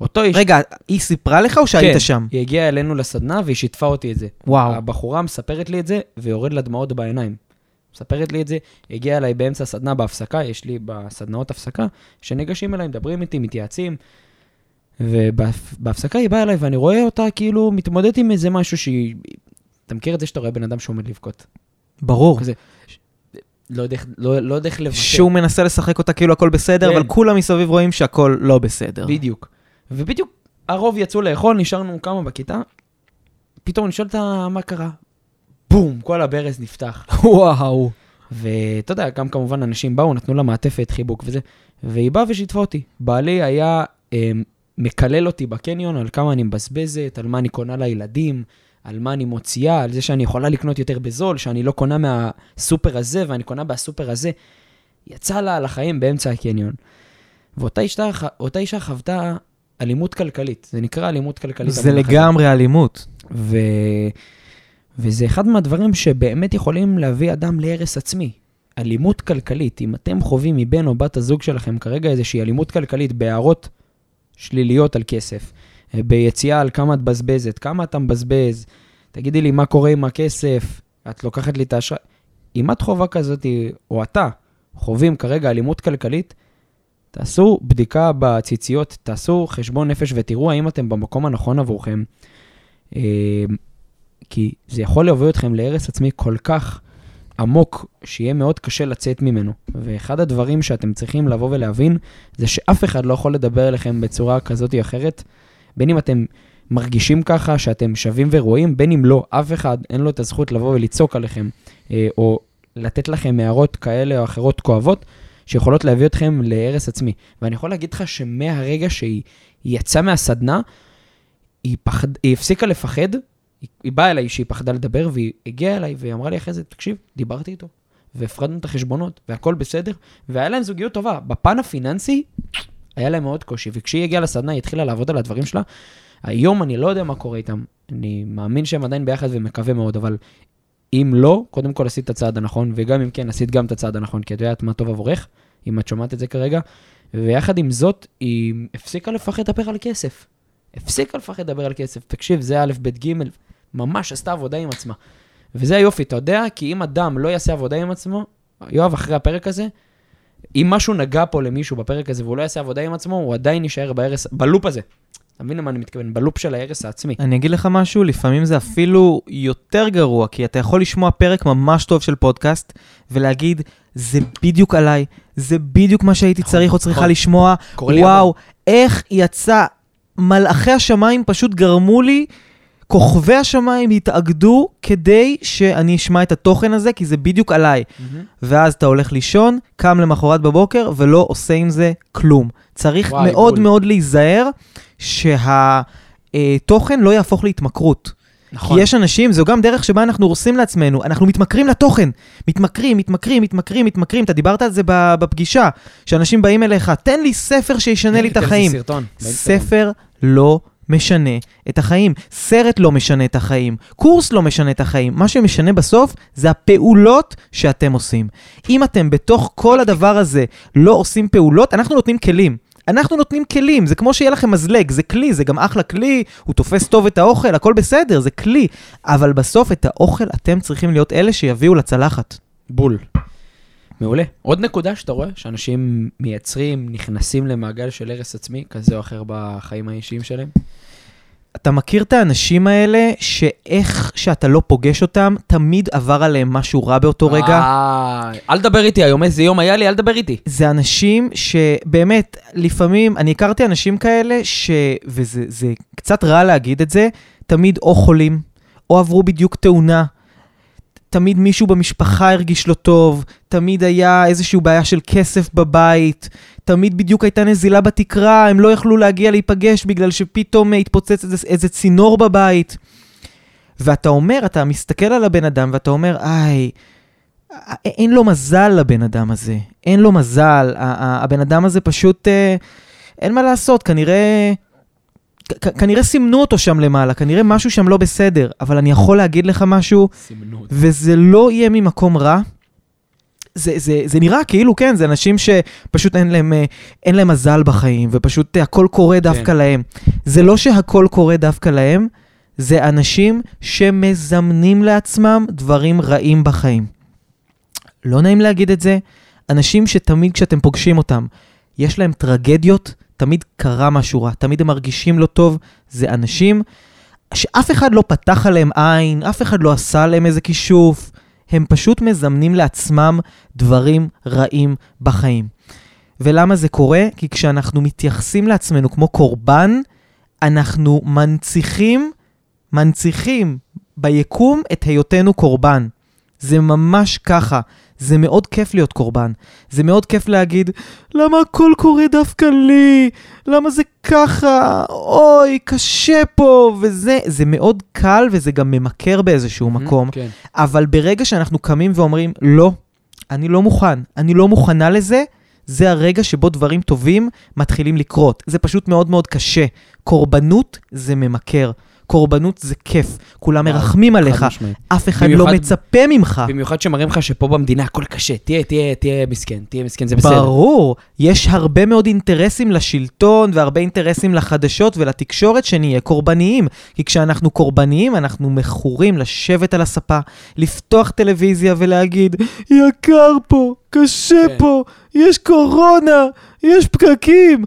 אותו איש... רגע, היא סיפרה לך או שהיית כן, שם? היא הגיעה אלינו לסדנה והיא שיתפה אותי את זה. וואו. הבחורה מספרת לי את זה, ויורד לה דמעות בעיניים. מספרת לי את זה, הגיעה אליי באמצע הסדנה בהפסקה, יש לי בסדנאות הפסקה, שניגשים אליי, מדברים איתי, מתייעצים, ובהפסקה היא באה אליי ואני רואה אותה כאילו מתמודדת עם איזה משהו שהיא... אתה מכיר את זה שאתה רואה בן אדם שעומד לבכות? ברור. כזה, לא יודע לא לא יודע איך לבטא. שהוא מנסה לשחק אותה כאילו הכל בסדר, כן. אבל כולם מסביב רואים שהכל לא בסדר. בדיוק. ובדיוק הרוב יצאו לאכול, נשארנו כמה בכיתה, פתאום אני שואל אותה מה קרה. בום, כל הברז נפתח. וואו. ואתה יודע, גם כמובן אנשים באו, נתנו לה מעטפת, חיבוק וזה, והיא באה ושיתפה אותי. בעלי היה אה, מקלל אותי בקניון על כמה אני מבזבזת, על מה אני קונה לילדים, על מה אני מוציאה, על זה שאני יכולה לקנות יותר בזול, שאני לא קונה מהסופר הזה ואני קונה מהסופר הזה. יצא לה על החיים באמצע הקניון. ואותה אישה, אישה חוותה אלימות כלכלית, זה נקרא אלימות כלכלית. זה. לגמרי אלימות. ו... וזה אחד מהדברים שבאמת יכולים להביא אדם להרס עצמי. אלימות כלכלית, אם אתם חווים מבן או בת הזוג שלכם כרגע איזושהי אלימות כלכלית בהערות שליליות על כסף, ביציאה על כמה את מבזבזת, כמה אתה מבזבז, תגידי לי מה קורה עם הכסף, את לוקחת לי את האשראי. אם את חווה כזאת, או אתה, חווים כרגע אלימות כלכלית, תעשו בדיקה בציציות, תעשו חשבון נפש ותראו האם אתם במקום הנכון עבורכם. אה, כי זה יכול להוביל אתכם להרס עצמי כל כך עמוק, שיהיה מאוד קשה לצאת ממנו. ואחד הדברים שאתם צריכים לבוא ולהבין, זה שאף אחד לא יכול לדבר אליכם בצורה כזאת או אחרת, בין אם אתם מרגישים ככה, שאתם שווים ורואים, בין אם לא, אף אחד אין לו את הזכות לבוא ולצעוק עליכם, אה, או לתת לכם הערות כאלה או אחרות כואבות, שיכולות להביא אתכם להרס עצמי. ואני יכול להגיד לך שמהרגע שהיא היא יצאה מהסדנה, היא, פחד, היא הפסיקה לפחד, היא, היא באה אליי שהיא פחדה לדבר, והיא הגיעה אליי והיא אמרה לי אחרי זה, תקשיב, דיברתי איתו, והפרדנו את החשבונות, והכל בסדר, והיה להם זוגיות טובה. בפן הפיננסי, היה להם מאוד קושי, וכשהיא הגיעה לסדנה, היא התחילה לעבוד על הדברים שלה. היום אני לא יודע מה קורה איתם, אני מאמין שהם עדיין ביחד ומקווה מאוד, אבל אם לא, קודם כל עשית את הצעד הנכון, וגם אם כן, עשית גם את הצעד הנכון, כי את יודעת מה טוב עבורך, אם את שומעת את זה כרגע, ויחד עם זאת, היא הפסיקה לפחד לדבר על כסף. הפסיקה לפחד לדבר על כסף. תקשיב, זה א', ב', ג', ממש עשתה עבודה עם עצמה. וזה היופי, אתה יודע, כי אם אדם לא יעשה עבודה עם עצמו, יואב, אחרי הפרק הזה, אם משהו נגע פה למישהו בפרק הזה והוא לא יעשה עבודה עם עצמו, הוא עדיין יישאר בהרס, בלופ הזה. אתה מבין למה אני מתכוון? בלופ של ההרס העצמי. אני אגיד לך משהו, לפעמים זה אפילו יותר גרוע, כי אתה יכול לשמוע פרק ממש טוב של פודקאסט, ולהגיד, זה בדיוק עליי, זה בדיוק מה שהייתי צריך או צריכה נכון. לשמוע, וואו, איך יצא, מלאכי השמיים פשוט גרמו לי כוכבי השמיים התאגדו כדי שאני אשמע את התוכן הזה, כי זה בדיוק עליי. ואז אתה הולך לישון, קם למחרת בבוקר ולא עושה עם זה כלום. צריך וואי, מאוד בול. מאוד להיזהר שהתוכן לא יהפוך להתמכרות. נכון. כי יש אנשים, זו גם דרך שבה אנחנו הורסים לעצמנו, אנחנו מתמכרים לתוכן. מתמכרים, מתמכרים, מתמכרים, מתמכרים. אתה דיברת על זה בפגישה, שאנשים באים אליך, תן לי ספר שישנה לי את החיים. סרטון. ספר לא משנה את החיים. סרט לא משנה את החיים. קורס לא משנה את החיים. מה שמשנה בסוף זה הפעולות שאתם עושים. אם אתם בתוך כל הדבר הזה לא עושים פעולות, אנחנו נותנים כלים. אנחנו נותנים כלים, זה כמו שיהיה לכם מזלג, זה כלי, זה גם אחלה כלי, הוא תופס טוב את האוכל, הכל בסדר, זה כלי. אבל בסוף את האוכל אתם צריכים להיות אלה שיביאו לצלחת. בול. מעולה. עוד נקודה שאתה רואה, שאנשים מייצרים, נכנסים למעגל של הרס עצמי, כזה או אחר בחיים האישיים שלהם. אתה מכיר את האנשים האלה, שאיך שאתה לא פוגש אותם, תמיד עבר עליהם משהו רע באותו רגע? אה, אל תדבר איתי היום, איזה יום היה לי, אל תדבר איתי. זה אנשים שבאמת, לפעמים, אני הכרתי אנשים כאלה, ש... וזה זה קצת רע להגיד את זה, תמיד או חולים, או עברו בדיוק תאונה, תמיד מישהו במשפחה הרגיש לא טוב, תמיד היה איזושהי בעיה של כסף בבית, תמיד בדיוק הייתה נזילה בתקרה, הם לא יכלו להגיע להיפגש בגלל שפתאום אה, התפוצץ איזה, איזה צינור בבית. ואתה אומר, אתה מסתכל על הבן אדם ואתה אומר, איי, אין לו מזל לבן אדם הזה, אין לו מזל, הבן אדם הזה פשוט, אה, אין מה לעשות, כנראה, כנראה סימנו אותו שם למעלה, כנראה משהו שם לא בסדר, אבל אני יכול להגיד לך משהו, סימנו אותי. וזה לא יהיה ממקום רע. זה, זה, זה נראה כאילו, כן, זה אנשים שפשוט אין להם, אה, אין להם מזל בחיים, ופשוט אה, הכל קורה דווקא כן. להם. זה לא שהכל קורה דווקא להם, זה אנשים שמזמנים לעצמם דברים רעים בחיים. לא נעים להגיד את זה, אנשים שתמיד כשאתם פוגשים אותם, יש להם טרגדיות, תמיד קרה משהו רע, תמיד הם מרגישים לא טוב, זה אנשים שאף אחד לא פתח עליהם עין, אף אחד לא עשה עליהם איזה כישוף, הם פשוט מזמנים לעצמם דברים רעים בחיים. ולמה זה קורה? כי כשאנחנו מתייחסים לעצמנו כמו קורבן, אנחנו מנציחים, מנציחים ביקום את היותנו קורבן. זה ממש ככה. זה מאוד כיף להיות קורבן. זה מאוד כיף להגיד, למה הכל קורה דווקא לי? למה זה ככה? אוי, קשה פה, וזה, זה מאוד קל וזה גם ממכר באיזשהו מקום. כן. אבל ברגע שאנחנו קמים ואומרים, לא, אני לא מוכן, אני לא מוכנה לזה, זה הרגע שבו דברים טובים מתחילים לקרות. זה פשוט מאוד מאוד קשה. קורבנות זה ממכר. קורבנות זה כיף. כולם מרחמים עליך. אף אחד לא מצפה ממך. במיוחד שמראים לך שפה במדינה הכל קשה, תהיה, תהיה, תהיה מסכן, תהיה מסכן, זה בסדר. ברור, יש הרבה מאוד אינטרסים לשלטון והרבה אינטרסים לחדשות ולתקשורת שנהיה קורבניים. כי כשאנחנו קורבניים, אנחנו מכורים לשבת על הספה, לפתוח טלוויזיה ולהגיד, יקר פה, קשה כן. פה, יש קורונה, יש פקקים.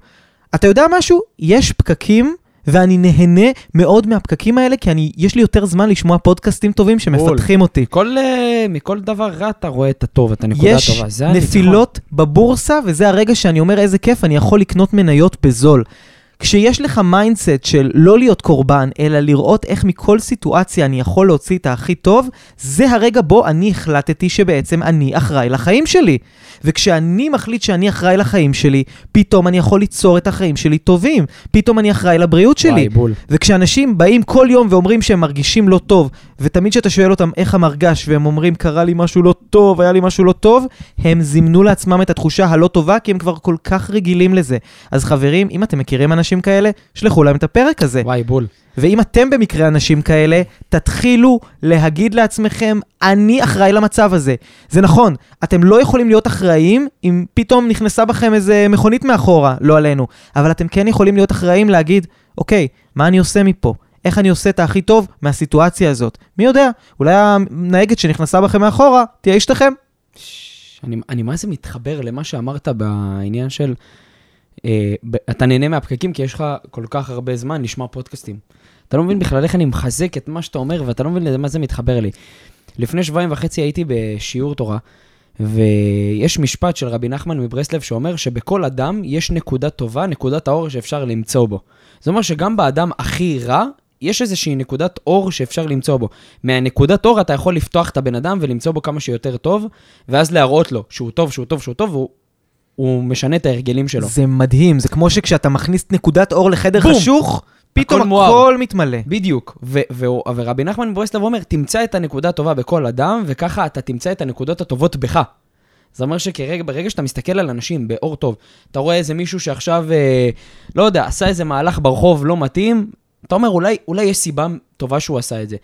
אתה יודע משהו? יש פקקים. ואני נהנה מאוד מהפקקים האלה, כי אני, יש לי יותר זמן לשמוע פודקאסטים טובים שמפתחים אותי. מכל, אה, מכל דבר רע אתה רואה את הטוב, את הנקודה יש הטובה. הניצחון. נפילות בבורסה, וזה הרגע שאני אומר איזה כיף, אני יכול לקנות מניות בזול. כשיש לך mindset של לא להיות קורבן, אלא לראות איך מכל סיטואציה אני יכול להוציא את הכי טוב, זה הרגע בו אני החלטתי שבעצם אני אחראי לחיים שלי. וכשאני מחליט שאני אחראי לחיים שלי, פתאום אני יכול ליצור את החיים שלי טובים. פתאום אני אחראי לבריאות שלי. וואי, בול. וכשאנשים באים כל יום ואומרים שהם מרגישים לא טוב, ותמיד כשאתה שואל אותם איך המרגש, והם אומרים קרה לי משהו לא טוב, היה לי משהו לא טוב, הם זימנו לעצמם את התחושה הלא טובה, כי הם כבר כל כך רגילים לזה. אז חברים, אם אתם מכירים אנשים כאלה, שלחו להם את הפרק הזה. וואי, בול. ואם אתם במקרה אנשים כאלה, תתחילו להגיד לעצמכם, אני אחראי למצב הזה. זה נכון, אתם לא יכולים להיות אחראים אם פתאום נכנסה בכם איזה מכונית מאחורה, לא עלינו, אבל אתם כן יכולים להיות אחראים להגיד, אוקיי, מה אני עושה מפה? איך אני עושה את הכי טוב מהסיטואציה הזאת? מי יודע, אולי הנהגת שנכנסה בכם מאחורה תהיה אשתכם? אני, אני מה זה מתחבר למה שאמרת בעניין של... אה, ב- אתה נהנה מהפקקים כי יש לך כל כך הרבה זמן לשמוע פודקאסטים. אתה לא מבין בכלל איך אני מחזק את מה שאתה אומר, ואתה לא מבין למה זה מתחבר לי. לפני שבועיים וחצי הייתי בשיעור תורה, ויש משפט של רבי נחמן מברסלב שאומר שבכל אדם יש נקודה טובה, נקודת האור שאפשר למצוא בו. זה אומר שגם באדם הכי רע, יש איזושהי נקודת אור שאפשר למצוא בו. מהנקודת אור אתה יכול לפתוח את הבן אדם ולמצוא בו כמה שיותר טוב, ואז להראות לו שהוא טוב, שהוא טוב, שהוא טוב, והוא הוא משנה את ההרגלים שלו. זה מדהים, זה כמו שכשאתה מכניס נקודת אור לחדר בום! חשוך, פתאום הכל מואר. הכל מתמלא. בדיוק, ו- ו- ורבי נחמן מברסלב אומר, תמצא את הנקודה הטובה בכל אדם, וככה אתה תמצא את הנקודות הטובות בך. זה אומר שברגע שאתה מסתכל על אנשים באור טוב, אתה רואה איזה מישהו שעכשיו, אה, לא יודע, עשה איזה מהלך ברחוב לא מתאים, אתה אומר, אולי, אולי יש סיבה טובה שהוא עשה את זה.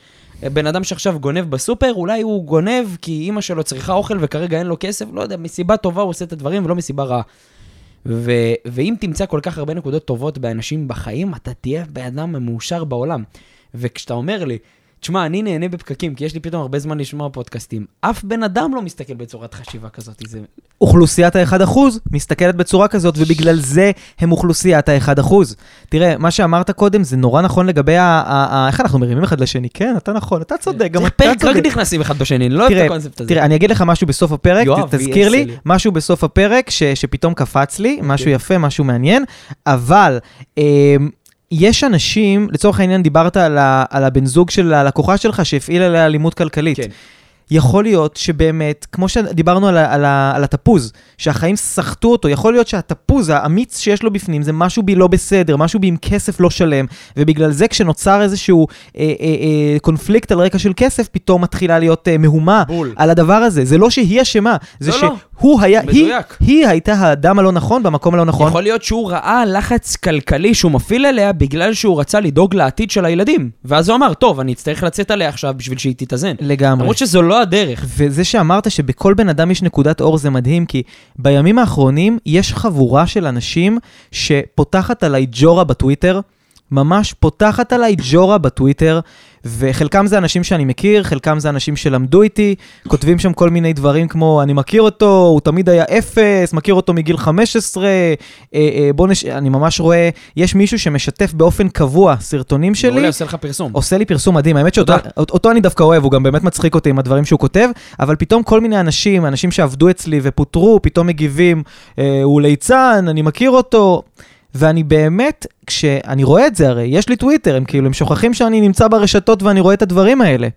בן אדם שעכשיו גונב בסופר, אולי הוא גונב כי אימא שלו צריכה אוכל וכרגע אין לו כסף, לא יודע, מסיבה טובה הוא עושה את הדברים ולא מסיבה רעה. ו- ואם תמצא כל כך הרבה נקודות טובות באנשים בחיים, אתה תהיה בן אדם המאושר בעולם. וכשאתה אומר לי, תשמע, אני נהנה בפקקים, כי יש לי פתאום הרבה זמן לשמוע פודקאסטים. אף בן אדם לא מסתכל בצורת חשיבה כזאת. זה... אוכלוסיית ה-1% מסתכלת בצורה כזאת, ובגלל זה הם אוכלוסיית ה-1%. תראה, מה שאמרת קודם זה נורא נכון לגבי ה... ה- ה- איך אנחנו מרימים אחד לשני. כן, אתה נכון, אתה צודק, גם זה אתה פרק רק צודק. נכנסים אחד בשני, אני לא אוהב את הקונספט הזה. תראה, אני אגיד לך משהו בסוף הפרק, יואב, תזכיר לי, לי. משהו בסוף הפרק ש, שפתאום קפץ לי, משהו אוקיי. יפה, משהו מעניין, אבל אמ, יש אנשים, לצורך העניין דיברת על, ה, על הבן זוג של הלקוחה שלך שהפעיל עליה אלימות כלכלית. כן. יכול להיות שבאמת, כמו שדיברנו על, ה- על, ה- על התפוז, שהחיים סחטו אותו, יכול להיות שהתפוז, האמיץ שיש לו בפנים, זה משהו בי לא בסדר, משהו בי עם כסף לא שלם, ובגלל זה כשנוצר איזשהו אה, אה, אה, קונפליקט על רקע של כסף, פתאום מתחילה להיות אה, מהומה בול. על הדבר הזה. זה לא שהיא אשמה, זה לא, שהוא היה, היא, מדויק. היא הייתה האדם הלא נכון במקום הלא נכון. יכול להיות שהוא ראה לחץ כלכלי שהוא מפעיל עליה בגלל שהוא רצה לדאוג לעתיד של הילדים. ואז הוא אמר, טוב, אני אצטרך לצאת עליה עכשיו בשביל שהיא תתאזן. לגמרי. למרות שזו לא הדרך. וזה שאמרת שבכל בן אדם יש נקודת אור זה מדהים, כי בימים האחרונים יש חבורה של אנשים שפותחת עליי ג'ורה בטוויטר, ממש פותחת עליי ג'ורה בטוויטר, וחלקם זה אנשים שאני מכיר, חלקם זה אנשים שלמדו איתי, כותבים שם כל מיני דברים כמו, אני מכיר אותו, הוא תמיד היה אפס, מכיר אותו מגיל 15, אה, אה, בוא נש... אני ממש רואה, יש מישהו שמשתף באופן קבוע סרטונים שלי. מעולה, עושה לך פרסום. עושה לי פרסום מדהים, האמת שאותו. אותו אני דווקא אוהב, הוא גם באמת מצחיק אותי עם הדברים שהוא כותב, אבל פתאום כל מיני אנשים, אנשים שעבדו אצלי ופוטרו, פתאום מגיבים, אה, הוא ליצן, אני מכיר אותו, ואני באמת, כשאני רואה את זה הרי, יש לי טוויטר, הם כאילו, הם שוכחים שאני נמצא ברשתות ואני רואה את הדברים האלה.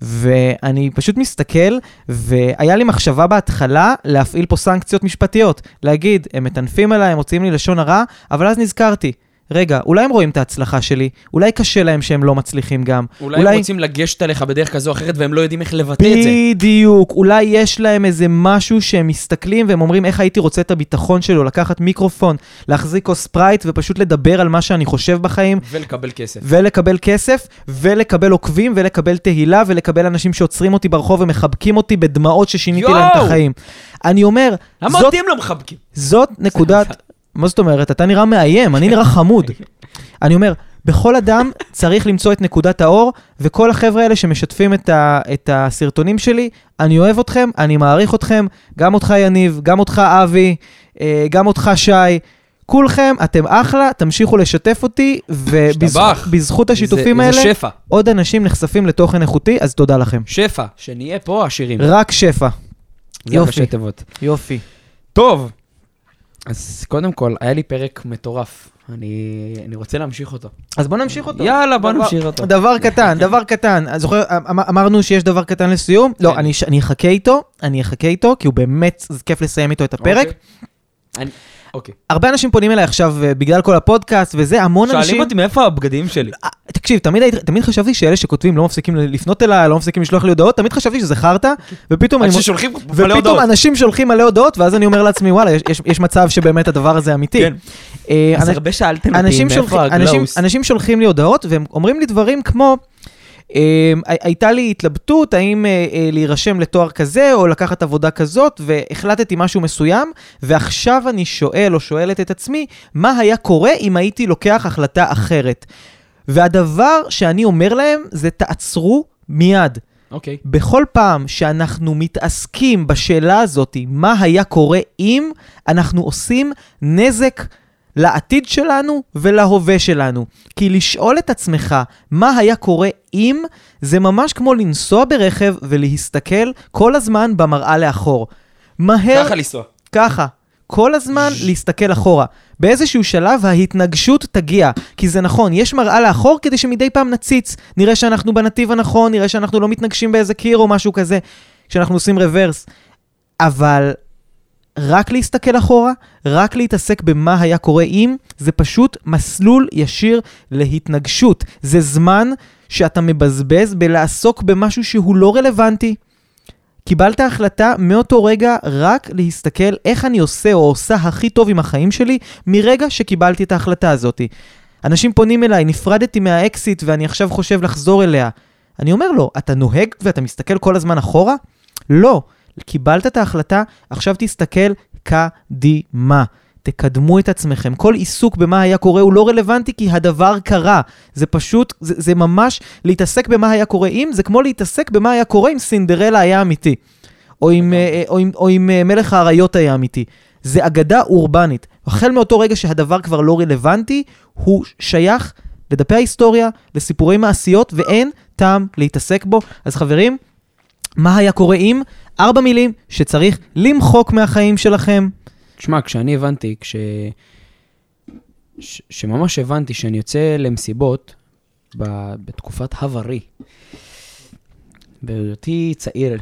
ואני פשוט מסתכל, והיה לי מחשבה בהתחלה להפעיל פה סנקציות משפטיות. להגיד, הם מטנפים עליי, הם מוציאים לי לשון הרע, אבל אז נזכרתי, רגע, אולי הם רואים את ההצלחה שלי, אולי קשה להם שהם לא מצליחים גם. אולי הם רוצים לגשת עליך בדרך כזו או אחרת והם לא יודעים איך לבטא את זה. בדיוק, אולי יש להם איזה משהו שהם מסתכלים והם אומרים איך הייתי רוצה את הביטחון שלו, לקחת מיקרופון, להחזיק כוס פרייט ופשוט לדבר על מה שאני חושב בחיים, ולקבל כסף. ולקבל כסף, ולקבל עוקבים, ולקבל תהילה, ולקבל אנשים שעוצרים אותי ברחוב ומחבקים אותי בדמעות ששיניתי יואו! להם את החיים. אני אומר, למה זאת, אותי הם לא מחבקים? זאת נקודת... מה זאת אומרת? אתה נראה מאיים, אני נראה חמוד. אני אומר, בכל אדם צריך למצוא את נקודת האור, וכל החבר'ה האלה שמשתפים את, ה, את הסרטונים שלי, אני אוהב אתכם, אני מעריך אתכם, גם אותך יניב, גם אותך אבי, אה, גם אותך שי. כולכם, אתם אחלה, תמשיכו לשתף אותי. ובזכות השיתופים זה- האלה, זה שפע. עוד אנשים נחשפים לתוכן איכותי, אז תודה לכם. שפע, שנהיה פה עשירים. רק שפע. יופי. יופי. טוב, אז קודם כל, היה לי פרק מטורף. אני, אני רוצה להמשיך אותו. אז בוא נמשיך אותו. יאללה, בוא דבר- נמשיך אותו. דבר קטן, דבר קטן. אז זוכר, אמ- אמרנו שיש דבר קטן לסיום? לא, כן. אני אני אחכה איתו, אני אחכה איתו, כי הוא באמת, זה כיף לסיים איתו את הפרק. אוקיי. אני- אוקיי. הרבה אנשים פונים אליי עכשיו אה, בגלל כל הפודקאסט וזה, המון אנשים... שואלים אותי מאיפה הבגדים שלי. אה, תקשיב, תמיד, תמיד חשבתי שאלה שכותבים לא מפסיקים לפנות אליי, לא מפסיקים לשלוח לי הודעות, תמיד חשבתי שזה חרטא, ופתאום אני... ששולחים ופתאום הודעות. אנשים שולחים מלא הודעות, ואז אני אומר לעצמי, וואלה, יש, יש, יש מצב שבאמת הדבר הזה אמיתי. כן. אה, אז הרבה שאלתם אותי מאיפה הגלאוס. אנשים שולחים לי הודעות והם אומרים לי דברים כמו, הייתה לי התלבטות האם אה, אה, להירשם לתואר כזה או לקחת עבודה כזאת, והחלטתי משהו מסוים, ועכשיו אני שואל או שואלת את עצמי, מה היה קורה אם הייתי לוקח החלטה אחרת? והדבר שאני אומר להם זה תעצרו מיד. אוקיי. בכל פעם שאנחנו מתעסקים בשאלה הזאת, מה היה קורה אם, אנחנו עושים נזק לעתיד שלנו ולהווה שלנו. כי לשאול את עצמך מה היה קורה אם, זה ממש כמו לנסוע ברכב ולהסתכל כל הזמן במראה לאחור. מהר, ככה לנסוע. ככה, כל הזמן להסתכל אחורה. באיזשהו שלב ההתנגשות תגיע. כי זה נכון, יש מראה לאחור כדי שמדי פעם נציץ. נראה שאנחנו בנתיב הנכון, נראה שאנחנו לא מתנגשים באיזה קיר או משהו כזה, כשאנחנו עושים רוורס. אבל רק להסתכל אחורה, רק להתעסק במה היה קורה אם, זה פשוט מסלול ישיר להתנגשות. זה זמן שאתה מבזבז בלעסוק במשהו שהוא לא רלוונטי. קיבלת החלטה מאותו רגע רק להסתכל איך אני עושה או עושה הכי טוב עם החיים שלי מרגע שקיבלתי את ההחלטה הזאת. אנשים פונים אליי, נפרדתי מהאקסיט ואני עכשיו חושב לחזור אליה. אני אומר לו, אתה נוהג ואתה מסתכל כל הזמן אחורה? לא. קיבלת את ההחלטה, עכשיו תסתכל קדימה. תקדמו את עצמכם. כל עיסוק במה היה קורה הוא לא רלוונטי כי הדבר קרה. זה פשוט, זה, זה ממש להתעסק במה היה קורה אם, זה כמו להתעסק במה היה קורה אם סינדרלה היה אמיתי. או אם, אה, או אם, או אם אה, מלך האריות היה אמיתי. זה אגדה אורבנית. החל מאותו רגע שהדבר כבר לא רלוונטי, הוא שייך לדפי ההיסטוריה, לסיפורי מעשיות, ואין טעם להתעסק בו. אז חברים, מה היה קורה אם? ארבע מילים שצריך למחוק מהחיים שלכם. תשמע, כשאני הבנתי, כש... ש... שממש הבנתי שאני יוצא למסיבות ב... בתקופת הוורי, בהיותי צעיר.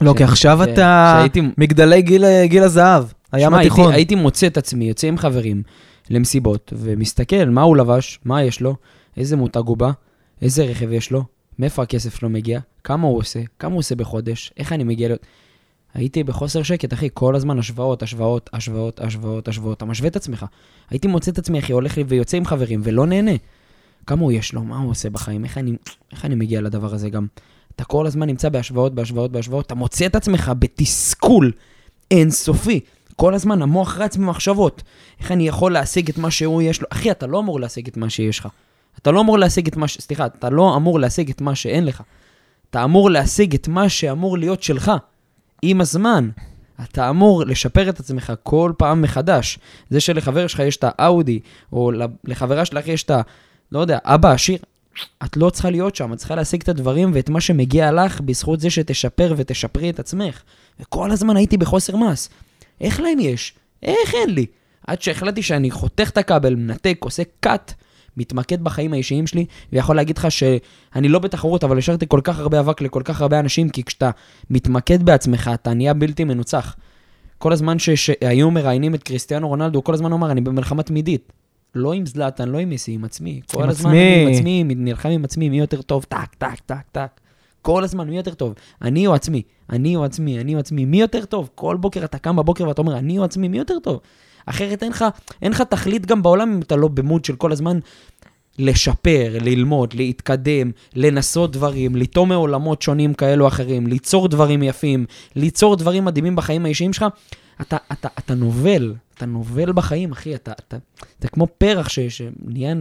לא, ש- כי עכשיו ש- אתה שהייתי- מגדלי גיל, גיל הזהב, הים שמע, התיכון. הייתי, הייתי מוצא את עצמי, יוצא עם חברים למסיבות, ומסתכל מה הוא לבש, מה יש לו, איזה מותג הוא בא, איזה רכב יש לו, מאיפה הכסף שלו מגיע, כמה הוא עושה, כמה הוא עושה בחודש, איך אני מגיע להיות... הייתי בחוסר שקט, אחי, כל הזמן השוואות, השוואות, השוואות, השוואות, השוואות. אתה משווה את עצמך. הייתי מוצא את עצמי, אחי, הולך ויוצא עם חברים, ולא נהנה. כמה הוא יש לו, מה הוא עושה בחיים, איך אני, איך אני מגיע לדבר הזה גם. אתה כל הזמן נמצא בהשוואות, בהשוואות, בהשוואות, אתה מוצא את עצמך בתסכול אינסופי. כל הזמן המוח רץ במחשבות. איך אני יכול להשיג את מה שהוא יש לו? אחי, אתה לא אמור להשיג את מה שיש לך. אתה לא אמור להשיג את מה ש... סליחה, אתה לא אמור להשיג את מה שאין לך. אתה אמור להשיג את מה שאמור להיות שלך. עם הזמן. אתה אמור לשפר את עצמך כל פעם מחדש. זה שלחבר שלך יש את האאודי, או לחברה שלך יש את ה... לא יודע, אבא עשיר, את לא צריכה להיות שם, את צריכה להשיג את הדברים ואת מה שמגיע לך בזכות זה שתשפר ותשפרי את עצמך. וכל הזמן הייתי בחוסר מס. איך להם יש? איך אין לי? עד שהחלטתי שאני חותך את הכבל, מנתק, עושה cut, מתמקד בחיים האישיים שלי, ויכול להגיד לך שאני לא בתחרות, אבל השארתי כל כך הרבה אבק לכל כך הרבה אנשים, כי כשאתה מתמקד בעצמך, אתה נהיה בלתי מנוצח. כל הזמן שהיו מראיינים את קריסטיאנו רונלדו, כל הזמן הוא אמר, אני במלחמה תמידית. לא עם זלאטן, לא עם מסי, עם עצמי. כל עם הזמן עצמי. אני עם עצמי, נלחם עם עצמי, מי יותר טוב, טק, טק, טק, טק. כל הזמן, מי יותר טוב? אני או עצמי? אני או עצמי? אני או עצמי? מי יותר טוב? כל בוקר אתה קם בבוקר ואתה אומר, אני או עצמי? מי יותר טוב? אחרת אין לך, אין לך תכלית גם בעולם אם אתה לא במוד של כל הזמן לשפר, ללמוד, להתקדם, לנסות דברים, לטום מעולמות שונים כאלו או אחרים, ליצור דברים יפים, ליצור דברים מדהימים בחיים האישיים שלך. אתה, אתה, אתה נובל, אתה נובל בחיים, אחי, אתה, אתה, אתה כמו פרח ש, שנהיה...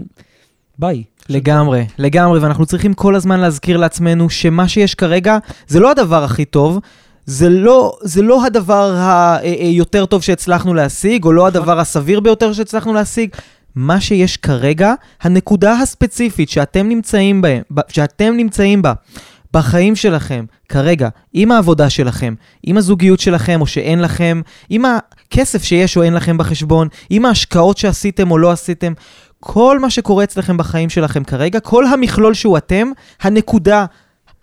ביי. לגמרי, לגמרי, ואנחנו צריכים כל הזמן להזכיר לעצמנו שמה שיש כרגע זה לא הדבר הכי טוב, זה לא, זה לא הדבר היותר טוב שהצלחנו להשיג, או לא הדבר הסביר ביותר שהצלחנו להשיג. מה שיש כרגע, הנקודה הספציפית שאתם נמצאים, בהם, שאתם נמצאים בה, בחיים שלכם, כרגע, עם העבודה שלכם, עם הזוגיות שלכם או שאין לכם, עם הכסף שיש או אין לכם בחשבון, עם ההשקעות שעשיתם או לא עשיתם, כל מה שקורה אצלכם בחיים שלכם כרגע, כל המכלול שהוא אתם, הנקודה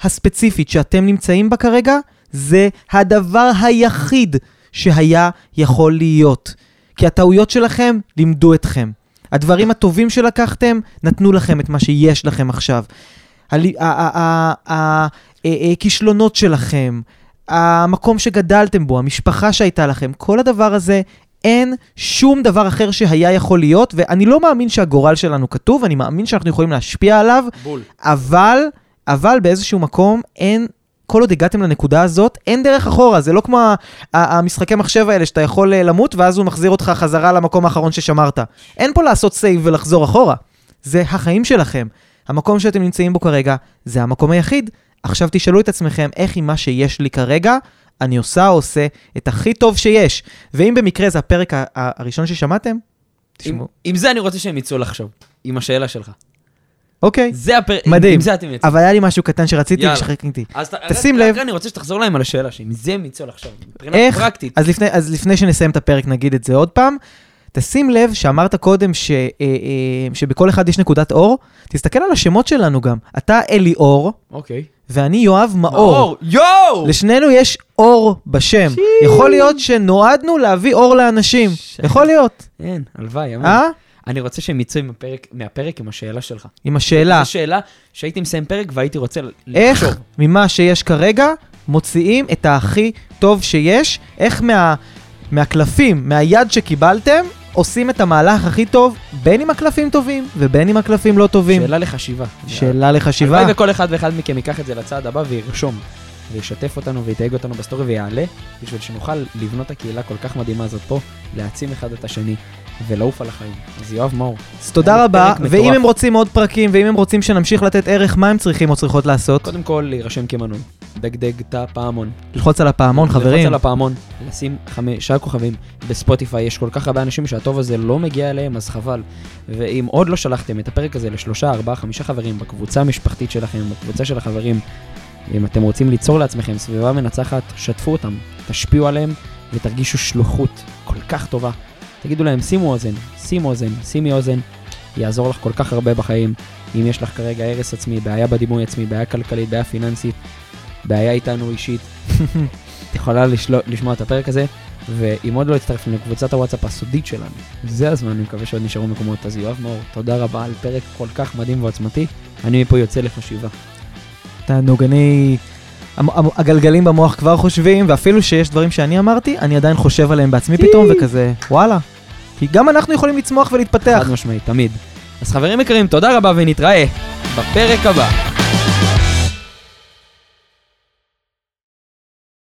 הספציפית שאתם נמצאים בה כרגע, זה הדבר היחיד שהיה יכול להיות. כי הטעויות שלכם לימדו אתכם. הדברים הטובים שלקחתם נתנו לכם את מה שיש לכם עכשיו. הכישלונות שלכם, המקום שגדלתם בו, המשפחה שהייתה לכם, כל הדבר הזה, אין שום דבר אחר שהיה יכול להיות, ואני לא מאמין שהגורל שלנו כתוב, אני מאמין שאנחנו יכולים להשפיע עליו, בול. אבל, אבל באיזשהו מקום אין... כל עוד הגעתם לנקודה הזאת, אין דרך אחורה, זה לא כמו ה- ה- המשחקי מחשב האלה שאתה יכול אה, למות ואז הוא מחזיר אותך חזרה למקום האחרון ששמרת. אין פה לעשות סייב ולחזור אחורה. זה החיים שלכם. המקום שאתם נמצאים בו כרגע, זה המקום היחיד. עכשיו תשאלו את עצמכם איך עם מה שיש לי כרגע, אני עושה או עושה את הכי טוב שיש. ואם במקרה זה הפרק ה- הראשון ששמעתם, עם, תשמעו. עם זה אני רוצה שהם יצאו לחשוב, עם השאלה שלך. אוקיי, זה הפרק, מדהים. עם זה אתם יצאו. אבל היה לי משהו קטן שרציתי. אז ת- תשים לב. אני רוצה שתחזור להם על השאלה, שעם זה הם לחשוב. מבחינה איך? פרקטית. אז לפני, אז לפני שנסיים את הפרק נגיד את זה עוד פעם. תשים לב שאמרת קודם ש, אה, אה, שבכל אחד יש נקודת אור, תסתכל על השמות שלנו גם. אתה אליאור, אוקיי. ואני יואב מאור. יואו! לשנינו יש אור בשם. שי. יכול להיות שנועדנו להביא אור לאנשים. ש- יכול להיות. אין, הלוואי, אמן. אה? אני רוצה שהם יצאו עם הפרק- מהפרק עם השאלה שלך. עם השאלה, זו שאלה שהייתי מסיים פרק והייתי רוצה איך לחשוב. ממה שיש כרגע מוציאים את הכי טוב שיש, איך מה, מהקלפים, מהיד שקיבלתם, עושים את המהלך הכי טוב, בין אם הקלפים טובים ובין אם הקלפים לא טובים. שאלה לחשיבה. שאלה לחשיבה. הלוואי וכל אחד ואחד מכם ייקח את זה לצעד הבא וירשום, וישתף אותנו ויתייג אותנו ב story ויעלה, בשביל שנוכל לבנות הקהילה כל כך מדהימה הזאת פה, להעצים אחד את השני ולעוף על החיים. אז יואב מאור, אז תודה רבה, ואם. הם רוצים עוד פרקים, ואם הם רוצים שנמשיך לתת ערך, מה הם צריכים או צריכות לעשות? קודם כל להירשם כמנוי, דגדג את הפעמון. ללחוץ על הפעמון, חברים. ללחוץ על הפעמון, לשים חמישה כוכבים בספוטיפיי, יש כל כך הרבה אנשים שהטוב הזה לא מגיע אליהם, אז חבל. ואם עוד לא שלחתם את הפרק הזה לשלושה, ארבעה, חמישה חברים בקבוצה המשפחתית שלכם, בקבוצה של החברים, אם אתם רוצים ליצור לעצמכם סביבה מנצחת, שתפו אותם, תשפיעו עליהם ותרגישו שלוחות כל כך טובה. תגידו להם, שימו אוזן, שימו אוזן, שימי אוזן, יעזור לך כל כך הרבה בחיים. אם יש לך כרגע הרס עצמי, בעיה בדימוי עצמי, בעיה כלכלית, בעיה פיננסית, בעיה איתנו אישית, את יכולה לשלו, לשמוע את הפרק הזה, ואם עוד לא הצטרפתם לקבוצת הוואטסאפ הסודית שלנו, זה הזמן, אני מקווה שעוד נשארו מקומות. אז יואב מאור, תודה רבה על פרק כל כך מדהים ועוצמתי. אני מפה יוצא לחשיבה. המ- הגלגלים במוח כבר חושבים, ואפילו שיש דברים שאני אמרתי, אני עדיין חושב עליהם בעצמי פתאום, וכזה, וואלה. כי גם אנחנו יכולים לצמוח ולהתפתח. חד משמעית, תמיד. אז חברים יקרים, תודה רבה ונתראה בפרק הבא.